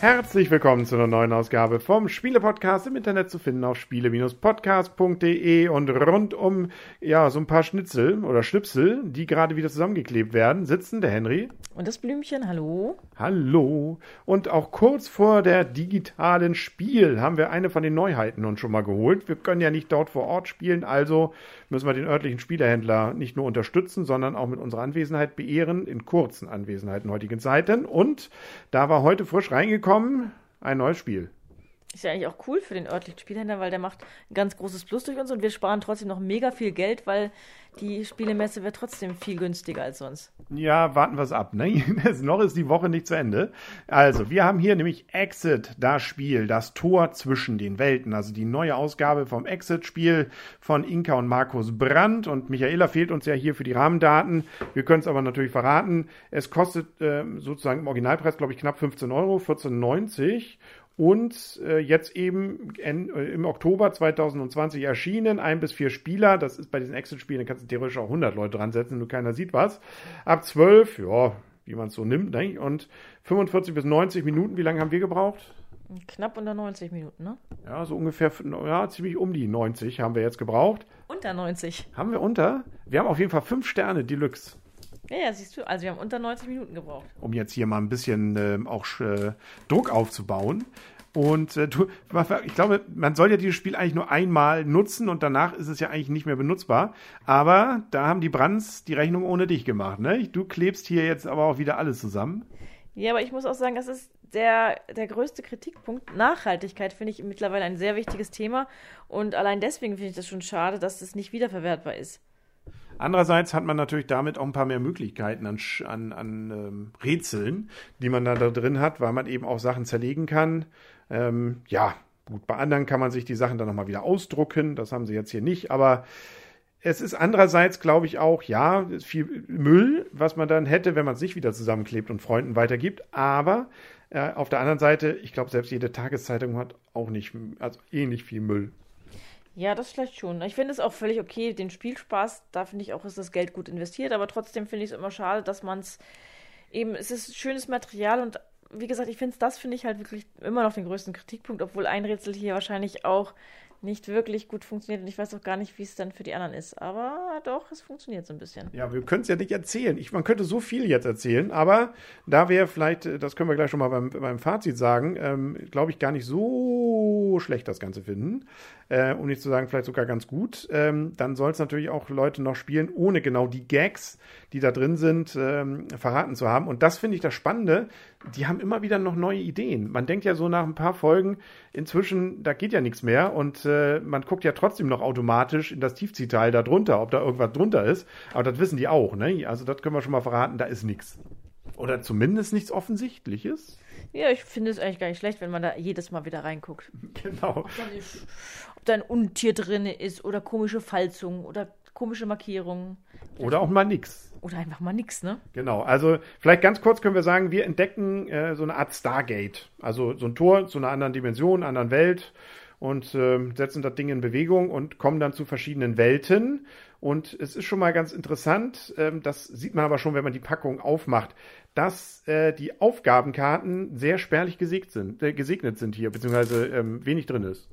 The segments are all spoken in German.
Herzlich willkommen zu einer neuen Ausgabe vom Spiele-Podcast im Internet zu finden auf spiele-podcast.de und rund um ja so ein paar Schnitzel oder Schnipsel, die gerade wieder zusammengeklebt werden, sitzen der Henry. Und das Blümchen, hallo. Hallo. Und auch kurz vor der digitalen Spiel haben wir eine von den Neuheiten uns schon mal geholt. Wir können ja nicht dort vor Ort spielen, also müssen wir den örtlichen Spielehändler nicht nur unterstützen, sondern auch mit unserer Anwesenheit beehren, in kurzen Anwesenheiten heutigen Zeiten. Und da war heute frisch reingekommen ein neues Spiel. Ist ja eigentlich auch cool für den örtlichen Spielhändler, weil der macht ein ganz großes Plus durch uns und wir sparen trotzdem noch mega viel Geld, weil die Spielemesse wird trotzdem viel günstiger als sonst. Ja, warten wir es ab. Ne? noch ist die Woche nicht zu Ende. Also, wir haben hier nämlich Exit, das Spiel, das Tor zwischen den Welten. Also die neue Ausgabe vom Exit-Spiel von Inka und Markus Brandt. Und Michaela fehlt uns ja hier für die Rahmendaten. Wir können es aber natürlich verraten. Es kostet äh, sozusagen im Originalpreis, glaube ich, knapp 15 Euro, 14,90 und äh, jetzt eben in, äh, im Oktober 2020 erschienen, ein bis vier Spieler, das ist bei diesen Exit-Spielen, da kannst du theoretisch auch 100 Leute dran setzen, nur keiner sieht was. Ab 12, ja, wie man es so nimmt, ne? und 45 bis 90 Minuten, wie lange haben wir gebraucht? Knapp unter 90 Minuten, ne? Ja, so ungefähr, ja, ziemlich um die 90 haben wir jetzt gebraucht. Unter 90. Haben wir unter? Wir haben auf jeden Fall 5 Sterne Deluxe. Ja, ja, siehst du, also wir haben unter 90 Minuten gebraucht. Um jetzt hier mal ein bisschen äh, auch äh, Druck aufzubauen. Und äh, du, ich glaube, man soll ja dieses Spiel eigentlich nur einmal nutzen und danach ist es ja eigentlich nicht mehr benutzbar. Aber da haben die Brands die Rechnung ohne dich gemacht. Ne? Du klebst hier jetzt aber auch wieder alles zusammen. Ja, aber ich muss auch sagen, das ist der, der größte Kritikpunkt. Nachhaltigkeit finde ich mittlerweile ein sehr wichtiges Thema. Und allein deswegen finde ich das schon schade, dass das nicht wiederverwertbar ist. Andererseits hat man natürlich damit auch ein paar mehr Möglichkeiten an, an, an ähm, Rätseln, die man da, drin hat, weil man eben auch Sachen zerlegen kann. Ähm, ja, gut, bei anderen kann man sich die Sachen dann nochmal wieder ausdrucken. Das haben sie jetzt hier nicht, aber es ist andererseits, glaube ich, auch, ja, viel Müll, was man dann hätte, wenn man es nicht wieder zusammenklebt und Freunden weitergibt. Aber äh, auf der anderen Seite, ich glaube, selbst jede Tageszeitung hat auch nicht, also ähnlich viel Müll. Ja, das vielleicht schon. Ich finde es auch völlig okay, den Spielspaß, da finde ich auch, ist das Geld gut investiert, aber trotzdem finde ich es immer schade, dass man es eben, es ist schönes Material und wie gesagt, ich finde es, das finde ich halt wirklich immer noch den größten Kritikpunkt, obwohl ein Rätsel hier wahrscheinlich auch nicht wirklich gut funktioniert und ich weiß auch gar nicht, wie es dann für die anderen ist. Aber doch, es funktioniert so ein bisschen. Ja, wir können es ja nicht erzählen. Ich, man könnte so viel jetzt erzählen, aber da wir vielleicht, das können wir gleich schon mal beim, beim Fazit sagen, ähm, glaube ich, gar nicht so schlecht das Ganze finden äh, um nicht zu sagen vielleicht sogar ganz gut, ähm, dann soll es natürlich auch Leute noch spielen, ohne genau die Gags, die da drin sind, ähm, verraten zu haben. Und das finde ich das Spannende. Die haben immer wieder noch neue Ideen. Man denkt ja so nach ein paar Folgen, inzwischen, da geht ja nichts mehr und äh, man guckt ja trotzdem noch automatisch in das Tiefziehteil da drunter, ob da irgendwas drunter ist. Aber das wissen die auch, ne? Also das können wir schon mal verraten, da ist nichts. Oder zumindest nichts Offensichtliches. Ja, ich finde es eigentlich gar nicht schlecht, wenn man da jedes Mal wieder reinguckt. Genau. Ob da, nicht, ob da ein Untier drin ist oder komische Falzungen oder komische Markierungen. Oder auch mal nix. Oder einfach mal nix, ne? Genau. Also vielleicht ganz kurz können wir sagen, wir entdecken äh, so eine Art Stargate. Also so ein Tor zu einer anderen Dimension, anderen Welt und äh, setzen das Ding in Bewegung und kommen dann zu verschiedenen Welten. Und es ist schon mal ganz interessant, ähm, das sieht man aber schon, wenn man die Packung aufmacht, dass äh, die Aufgabenkarten sehr spärlich gesegnet sind, äh, gesegnet sind hier, beziehungsweise ähm, wenig drin ist.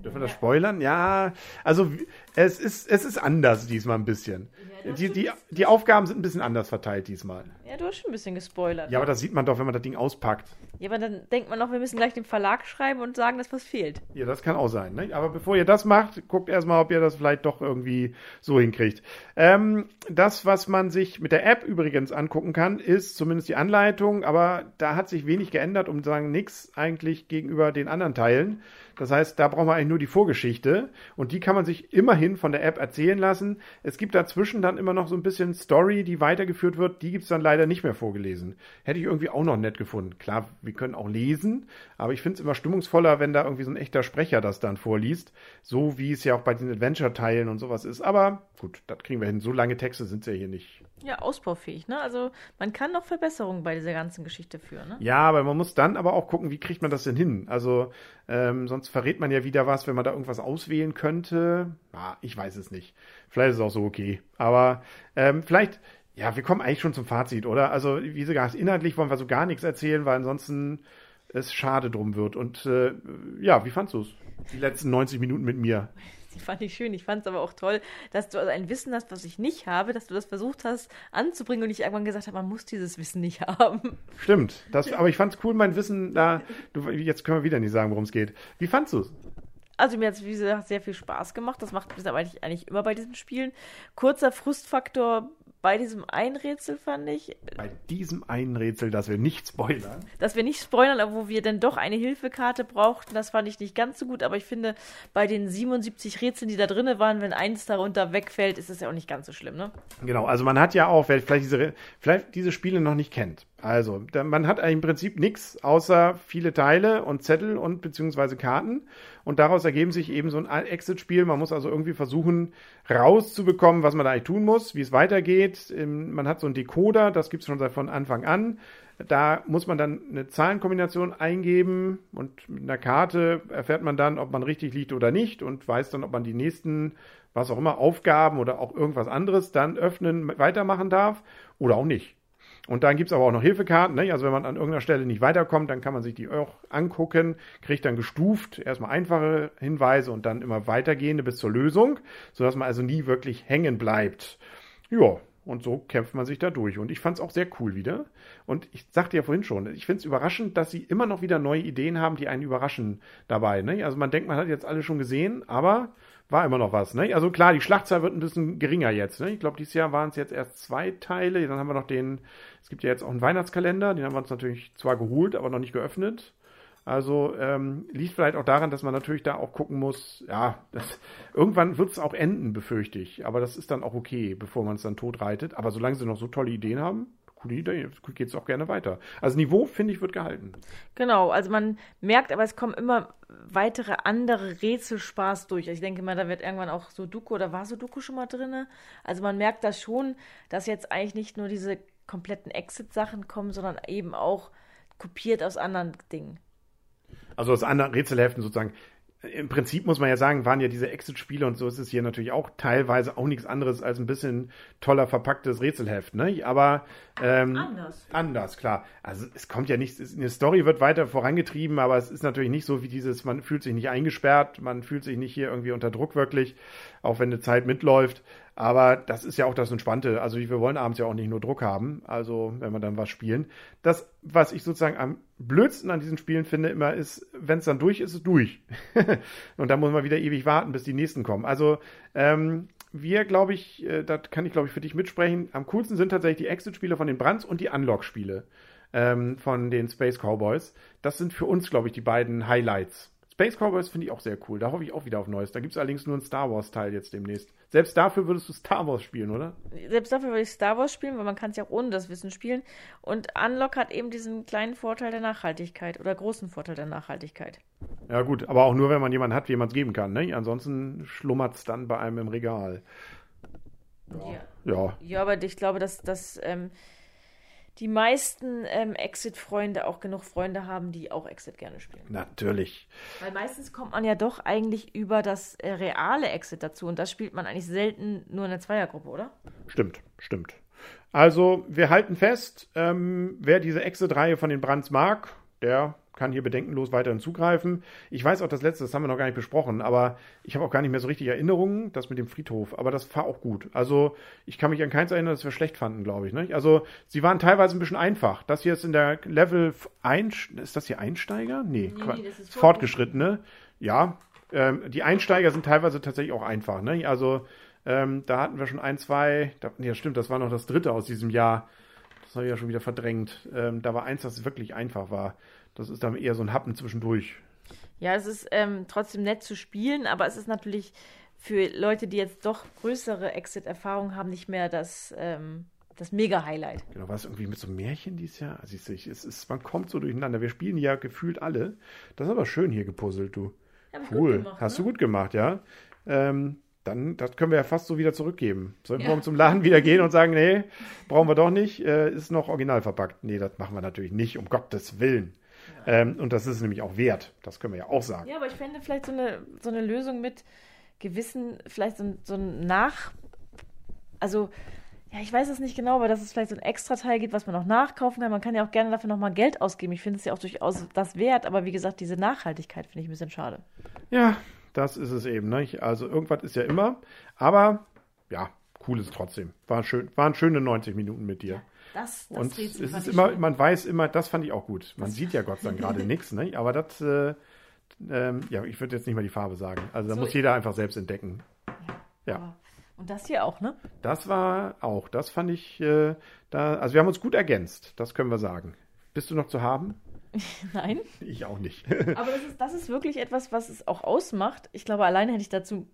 Dürfen wir das spoilern? Ja, also es ist, es ist anders diesmal ein bisschen. Ja, die, die, die Aufgaben sind ein bisschen anders verteilt diesmal. Ja, du hast schon ein bisschen gespoilert. Ja, aber das sieht man doch, wenn man das Ding auspackt. Ja, aber dann denkt man noch, wir müssen gleich dem Verlag schreiben und sagen, dass was fehlt. Ja, das kann auch sein. Ne? Aber bevor ihr das macht, guckt erstmal, ob ihr das vielleicht doch irgendwie so hinkriegt. Ähm, das, was man sich mit der App übrigens angucken kann, ist zumindest die Anleitung, aber da hat sich wenig geändert, um zu sagen, nichts eigentlich gegenüber den anderen Teilen. Das heißt, da braucht man eigentlich nur die Vorgeschichte und die kann man sich immerhin von der App erzählen lassen. Es gibt dazwischen dann immer noch so ein bisschen Story, die weitergeführt wird. Die gibt es dann leider nicht mehr vorgelesen. Hätte ich irgendwie auch noch nett gefunden. Klar, wir können auch lesen, aber ich finde es immer stimmungsvoller, wenn da irgendwie so ein echter Sprecher das dann vorliest. So wie es ja auch bei den Adventure-Teilen und sowas ist. Aber gut, das kriegen wir hin. So lange Texte sind es ja hier nicht. Ja, ausbaufähig, ne? Also man kann noch Verbesserungen bei dieser ganzen Geschichte führen, ne? Ja, aber man muss dann aber auch gucken, wie kriegt man das denn hin? Also Ähm, sonst verrät man ja wieder was, wenn man da irgendwas auswählen könnte. Ah, ich weiß es nicht. Vielleicht ist es auch so okay. Aber ähm, vielleicht, ja, wir kommen eigentlich schon zum Fazit, oder? Also, wie gesagt, inhaltlich wollen wir so gar nichts erzählen, weil ansonsten es schade drum wird. Und äh, ja, wie fandst du es? Die letzten 90 Minuten mit mir. Die fand ich schön. Ich fand es aber auch toll, dass du also ein Wissen hast, was ich nicht habe, dass du das versucht hast anzubringen und ich irgendwann gesagt habe, man muss dieses Wissen nicht haben. Stimmt. Das, aber ich fand es cool, mein Wissen da. Du, jetzt können wir wieder nicht sagen, worum es geht. Wie fandst du es? Also mir hat es, wie gesagt, sehr viel Spaß gemacht. Das macht es eigentlich immer bei diesen Spielen. Kurzer Frustfaktor bei diesem einen Rätsel fand ich. Bei diesem einen Rätsel, das wir nicht spoilern. Dass wir nicht spoilern, aber wo wir dann doch eine Hilfekarte brauchten, das fand ich nicht ganz so gut. Aber ich finde, bei den 77 Rätseln, die da drin waren, wenn eins darunter wegfällt, ist es ja auch nicht ganz so schlimm, ne? Genau, also man hat ja auch, wer vielleicht diese, vielleicht diese Spiele noch nicht kennt. Also, man hat im Prinzip nichts außer viele Teile und Zettel und beziehungsweise Karten. Und daraus ergeben sich eben so ein Exit-Spiel. Man muss also irgendwie versuchen, rauszubekommen, was man da eigentlich tun muss, wie es weitergeht. Man hat so einen Decoder, das gibt es schon seit von Anfang an. Da muss man dann eine Zahlenkombination eingeben und mit einer Karte erfährt man dann, ob man richtig liegt oder nicht und weiß dann, ob man die nächsten, was auch immer, Aufgaben oder auch irgendwas anderes dann öffnen, weitermachen darf oder auch nicht. Und dann gibt es aber auch noch Hilfekarten. Ne? Also wenn man an irgendeiner Stelle nicht weiterkommt, dann kann man sich die auch angucken, kriegt dann gestuft erstmal einfache Hinweise und dann immer weitergehende bis zur Lösung, sodass man also nie wirklich hängen bleibt. Ja, und so kämpft man sich da durch. Und ich fand es auch sehr cool wieder. Und ich sagte ja vorhin schon, ich finde es überraschend, dass sie immer noch wieder neue Ideen haben, die einen überraschen dabei. Ne? Also man denkt, man hat jetzt alle schon gesehen, aber war immer noch was. Ne? Also klar, die Schlachtzahl wird ein bisschen geringer jetzt. Ne? Ich glaube, dieses Jahr waren es jetzt erst zwei Teile. Dann haben wir noch den, es gibt ja jetzt auch einen Weihnachtskalender, den haben wir uns natürlich zwar geholt, aber noch nicht geöffnet. Also ähm, liegt vielleicht auch daran, dass man natürlich da auch gucken muss, ja, das, irgendwann wird es auch enden, befürchte ich. Aber das ist dann auch okay, bevor man es dann tot reitet. Aber solange sie noch so tolle Ideen haben, geht es auch gerne weiter. Also Niveau, finde ich, wird gehalten. Genau, also man merkt, aber es kommen immer weitere andere Rätselspaß durch. Ich denke mal, da wird irgendwann auch Sudoku oder war Sudoku schon mal drin? Also man merkt das schon, dass jetzt eigentlich nicht nur diese kompletten Exit-Sachen kommen, sondern eben auch kopiert aus anderen Dingen. Also aus anderen Rätselheften sozusagen im Prinzip muss man ja sagen, waren ja diese Exit-Spiele und so ist es hier natürlich auch teilweise auch nichts anderes als ein bisschen toller verpacktes Rätselheft, ne? Aber ähm, anders. Anders, klar. Also es kommt ja nicht, eine Story wird weiter vorangetrieben, aber es ist natürlich nicht so wie dieses, man fühlt sich nicht eingesperrt, man fühlt sich nicht hier irgendwie unter Druck wirklich, auch wenn eine Zeit mitläuft. Aber das ist ja auch das Entspannte. Also wir wollen abends ja auch nicht nur Druck haben, also wenn wir dann was spielen. Das, was ich sozusagen am blödsten an diesen Spielen finde, immer ist, wenn es dann durch ist, ist es durch. und dann muss man wieder ewig warten, bis die nächsten kommen. Also ähm, wir, glaube ich, äh, das kann ich, glaube ich, für dich mitsprechen. Am coolsten sind tatsächlich die Exit-Spiele von den Brands und die Unlock-Spiele ähm, von den Space Cowboys. Das sind für uns, glaube ich, die beiden Highlights. Space Cowboys finde ich auch sehr cool. Da hoffe ich auch wieder auf Neues. Da gibt es allerdings nur einen Star Wars-Teil jetzt demnächst. Selbst dafür würdest du Star Wars spielen, oder? Selbst dafür würde ich Star Wars spielen, weil man kann es ja auch ohne das Wissen spielen. Und Unlock hat eben diesen kleinen Vorteil der Nachhaltigkeit oder großen Vorteil der Nachhaltigkeit. Ja gut, aber auch nur, wenn man jemanden hat, wie man es geben kann. Ne? Ansonsten schlummert es dann bei einem im Regal. Ja. Ja, ja aber ich glaube, dass, dass ähm, die meisten ähm, Exit-Freunde auch genug Freunde haben, die auch Exit gerne spielen. Natürlich. Weil meistens kommt man ja doch eigentlich über das äh, reale Exit dazu und das spielt man eigentlich selten nur in der Zweiergruppe, oder? Stimmt, stimmt. Also, wir halten fest, ähm, wer diese Exit-Reihe von den Brands mag, der kann hier bedenkenlos weiterhin zugreifen. Ich weiß auch das letzte, das haben wir noch gar nicht besprochen, aber ich habe auch gar nicht mehr so richtig Erinnerungen, das mit dem Friedhof. Aber das war auch gut. Also ich kann mich an keins erinnern, das wir schlecht fanden, glaube ich. Ne? Also sie waren teilweise ein bisschen einfach. Das hier ist in der Level 1, ist das hier Einsteiger? Nee, nee das ist fortgeschrittene. Ja, ähm, die Einsteiger sind teilweise tatsächlich auch einfach. Ne? Also ähm, da hatten wir schon ein, zwei, da, nee, stimmt, das war noch das dritte aus diesem Jahr. Das habe ich ja schon wieder verdrängt. Ähm, da war eins, das wirklich einfach war. Das ist dann eher so ein Happen zwischendurch. Ja, es ist ähm, trotzdem nett zu spielen, aber es ist natürlich für Leute, die jetzt doch größere Exit-Erfahrungen haben, nicht mehr das, ähm, das Mega-Highlight. Genau, war es irgendwie mit so einem Märchen dieses Jahr? Also ich, es ist, man kommt so durcheinander. Wir spielen ja gefühlt alle. Das ist aber schön hier gepuzzelt, du. cool. Gemacht, Hast ne? du gut gemacht, ja. Ähm, dann das können wir ja fast so wieder zurückgeben. Sollen ja. wir zum Laden wieder gehen und sagen, nee, brauchen wir doch nicht, äh, ist noch original verpackt. Nee, das machen wir natürlich nicht, um Gottes Willen. Ähm, und das ist nämlich auch wert. Das können wir ja auch sagen. Ja, aber ich fände vielleicht so eine, so eine Lösung mit gewissen, vielleicht so, ein- so ein Nach. Also, ja, ich weiß es nicht genau, aber dass es vielleicht so ein Extrateil gibt, was man auch nachkaufen kann. Man kann ja auch gerne dafür nochmal Geld ausgeben. Ich finde es ja auch durchaus das wert, aber wie gesagt, diese Nachhaltigkeit finde ich ein bisschen schade. Ja, das ist es eben. Ne? Ich- Also irgendwas ist ja immer. Aber ja, cool ist trotzdem. War schön, waren schöne 90 Minuten mit dir. Das, das Und Rätsel es ist immer, schön. man weiß immer, das fand ich auch gut. Man sieht ja Gott sei Dank gerade nichts, ne? Aber das, äh, ähm, ja, ich würde jetzt nicht mal die Farbe sagen. Also da So, muss jeder einfach selbst entdecken. Ja. Aber- Und das hier auch, ne? Das war auch, das fand ich, äh, da, also wir haben uns gut ergänzt, das können wir sagen. Bist du noch zu haben? Nein. Ich auch nicht. Aber das ist, das ist wirklich etwas, was es auch ausmacht. Ich glaube, alleine hätte ich dazu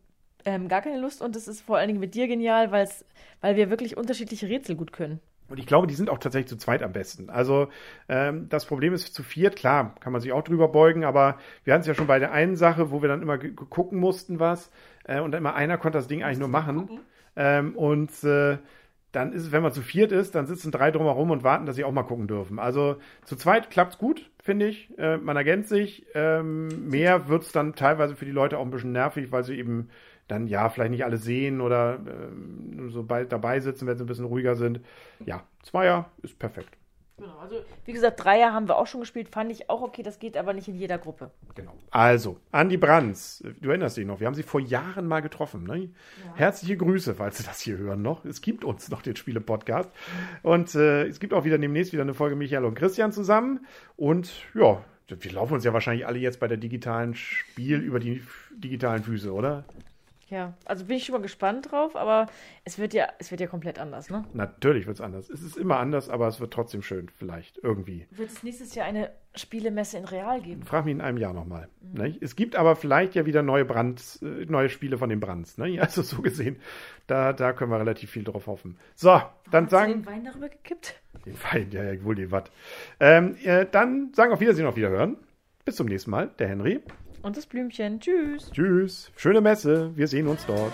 ähm, gar keine Lust und es ist vor allen Dingen mit dir genial, weil's, weil wir wirklich unterschiedliche Rätsel gut können. Und ich glaube, die sind auch tatsächlich zu zweit am besten. Also ähm, das Problem ist zu viert, klar, kann man sich auch drüber beugen, aber wir hatten es ja schon bei der einen Sache, wo wir dann immer gucken mussten, was, äh, und immer einer konnte das Ding eigentlich nur machen. Ähm, und äh, dann ist es, wenn man zu viert ist, dann sitzen drei drumherum und warten, dass sie auch mal gucken dürfen. Also zu zweit klappt's gut, finde ich. Äh, man ergänzt sich. Ähm, mehr wird's dann teilweise für die Leute auch ein bisschen nervig, weil sie eben dann ja vielleicht nicht alles sehen oder ähm, nur so bei, dabei sitzen, wenn sie ein bisschen ruhiger sind. Ja, Zweier ist perfekt. Genau, also wie gesagt, Dreier haben wir auch schon gespielt, fand ich auch okay, das geht aber nicht in jeder Gruppe. Genau. Also, Andi Brands, du erinnerst dich noch, wir haben sie vor Jahren mal getroffen. Ne? Herzliche Grüße, falls Sie das hier hören noch. Es gibt uns noch den Spiele-Podcast. Und äh, es gibt auch wieder demnächst wieder eine Folge Michael und Christian zusammen. Und ja, wir laufen uns ja wahrscheinlich alle jetzt bei der digitalen Spiel über die digitalen Füße, oder? Ja, also bin ich schon mal gespannt drauf, aber es wird ja, es wird ja komplett anders, ne? Natürlich wird es anders. Es ist immer anders, aber es wird trotzdem schön, vielleicht, irgendwie. Wird es nächstes Jahr eine Spielemesse in Real geben? Frag mich in einem Jahr nochmal. Ne? Es gibt aber vielleicht ja wieder neue Brand, äh, neue Spiele von den Brands. Ne? Also so gesehen, da, da können wir relativ viel drauf hoffen. So, dann Hast du sagen. den Wein darüber gekippt? Den Feind, ja, ja, wohl den Watt. Ähm, äh, dann sagen auf Wiedersehen, auf Wiederhören. Bis zum nächsten Mal, der Henry. Und das Blümchen. Tschüss. Tschüss. Schöne Messe. Wir sehen uns dort.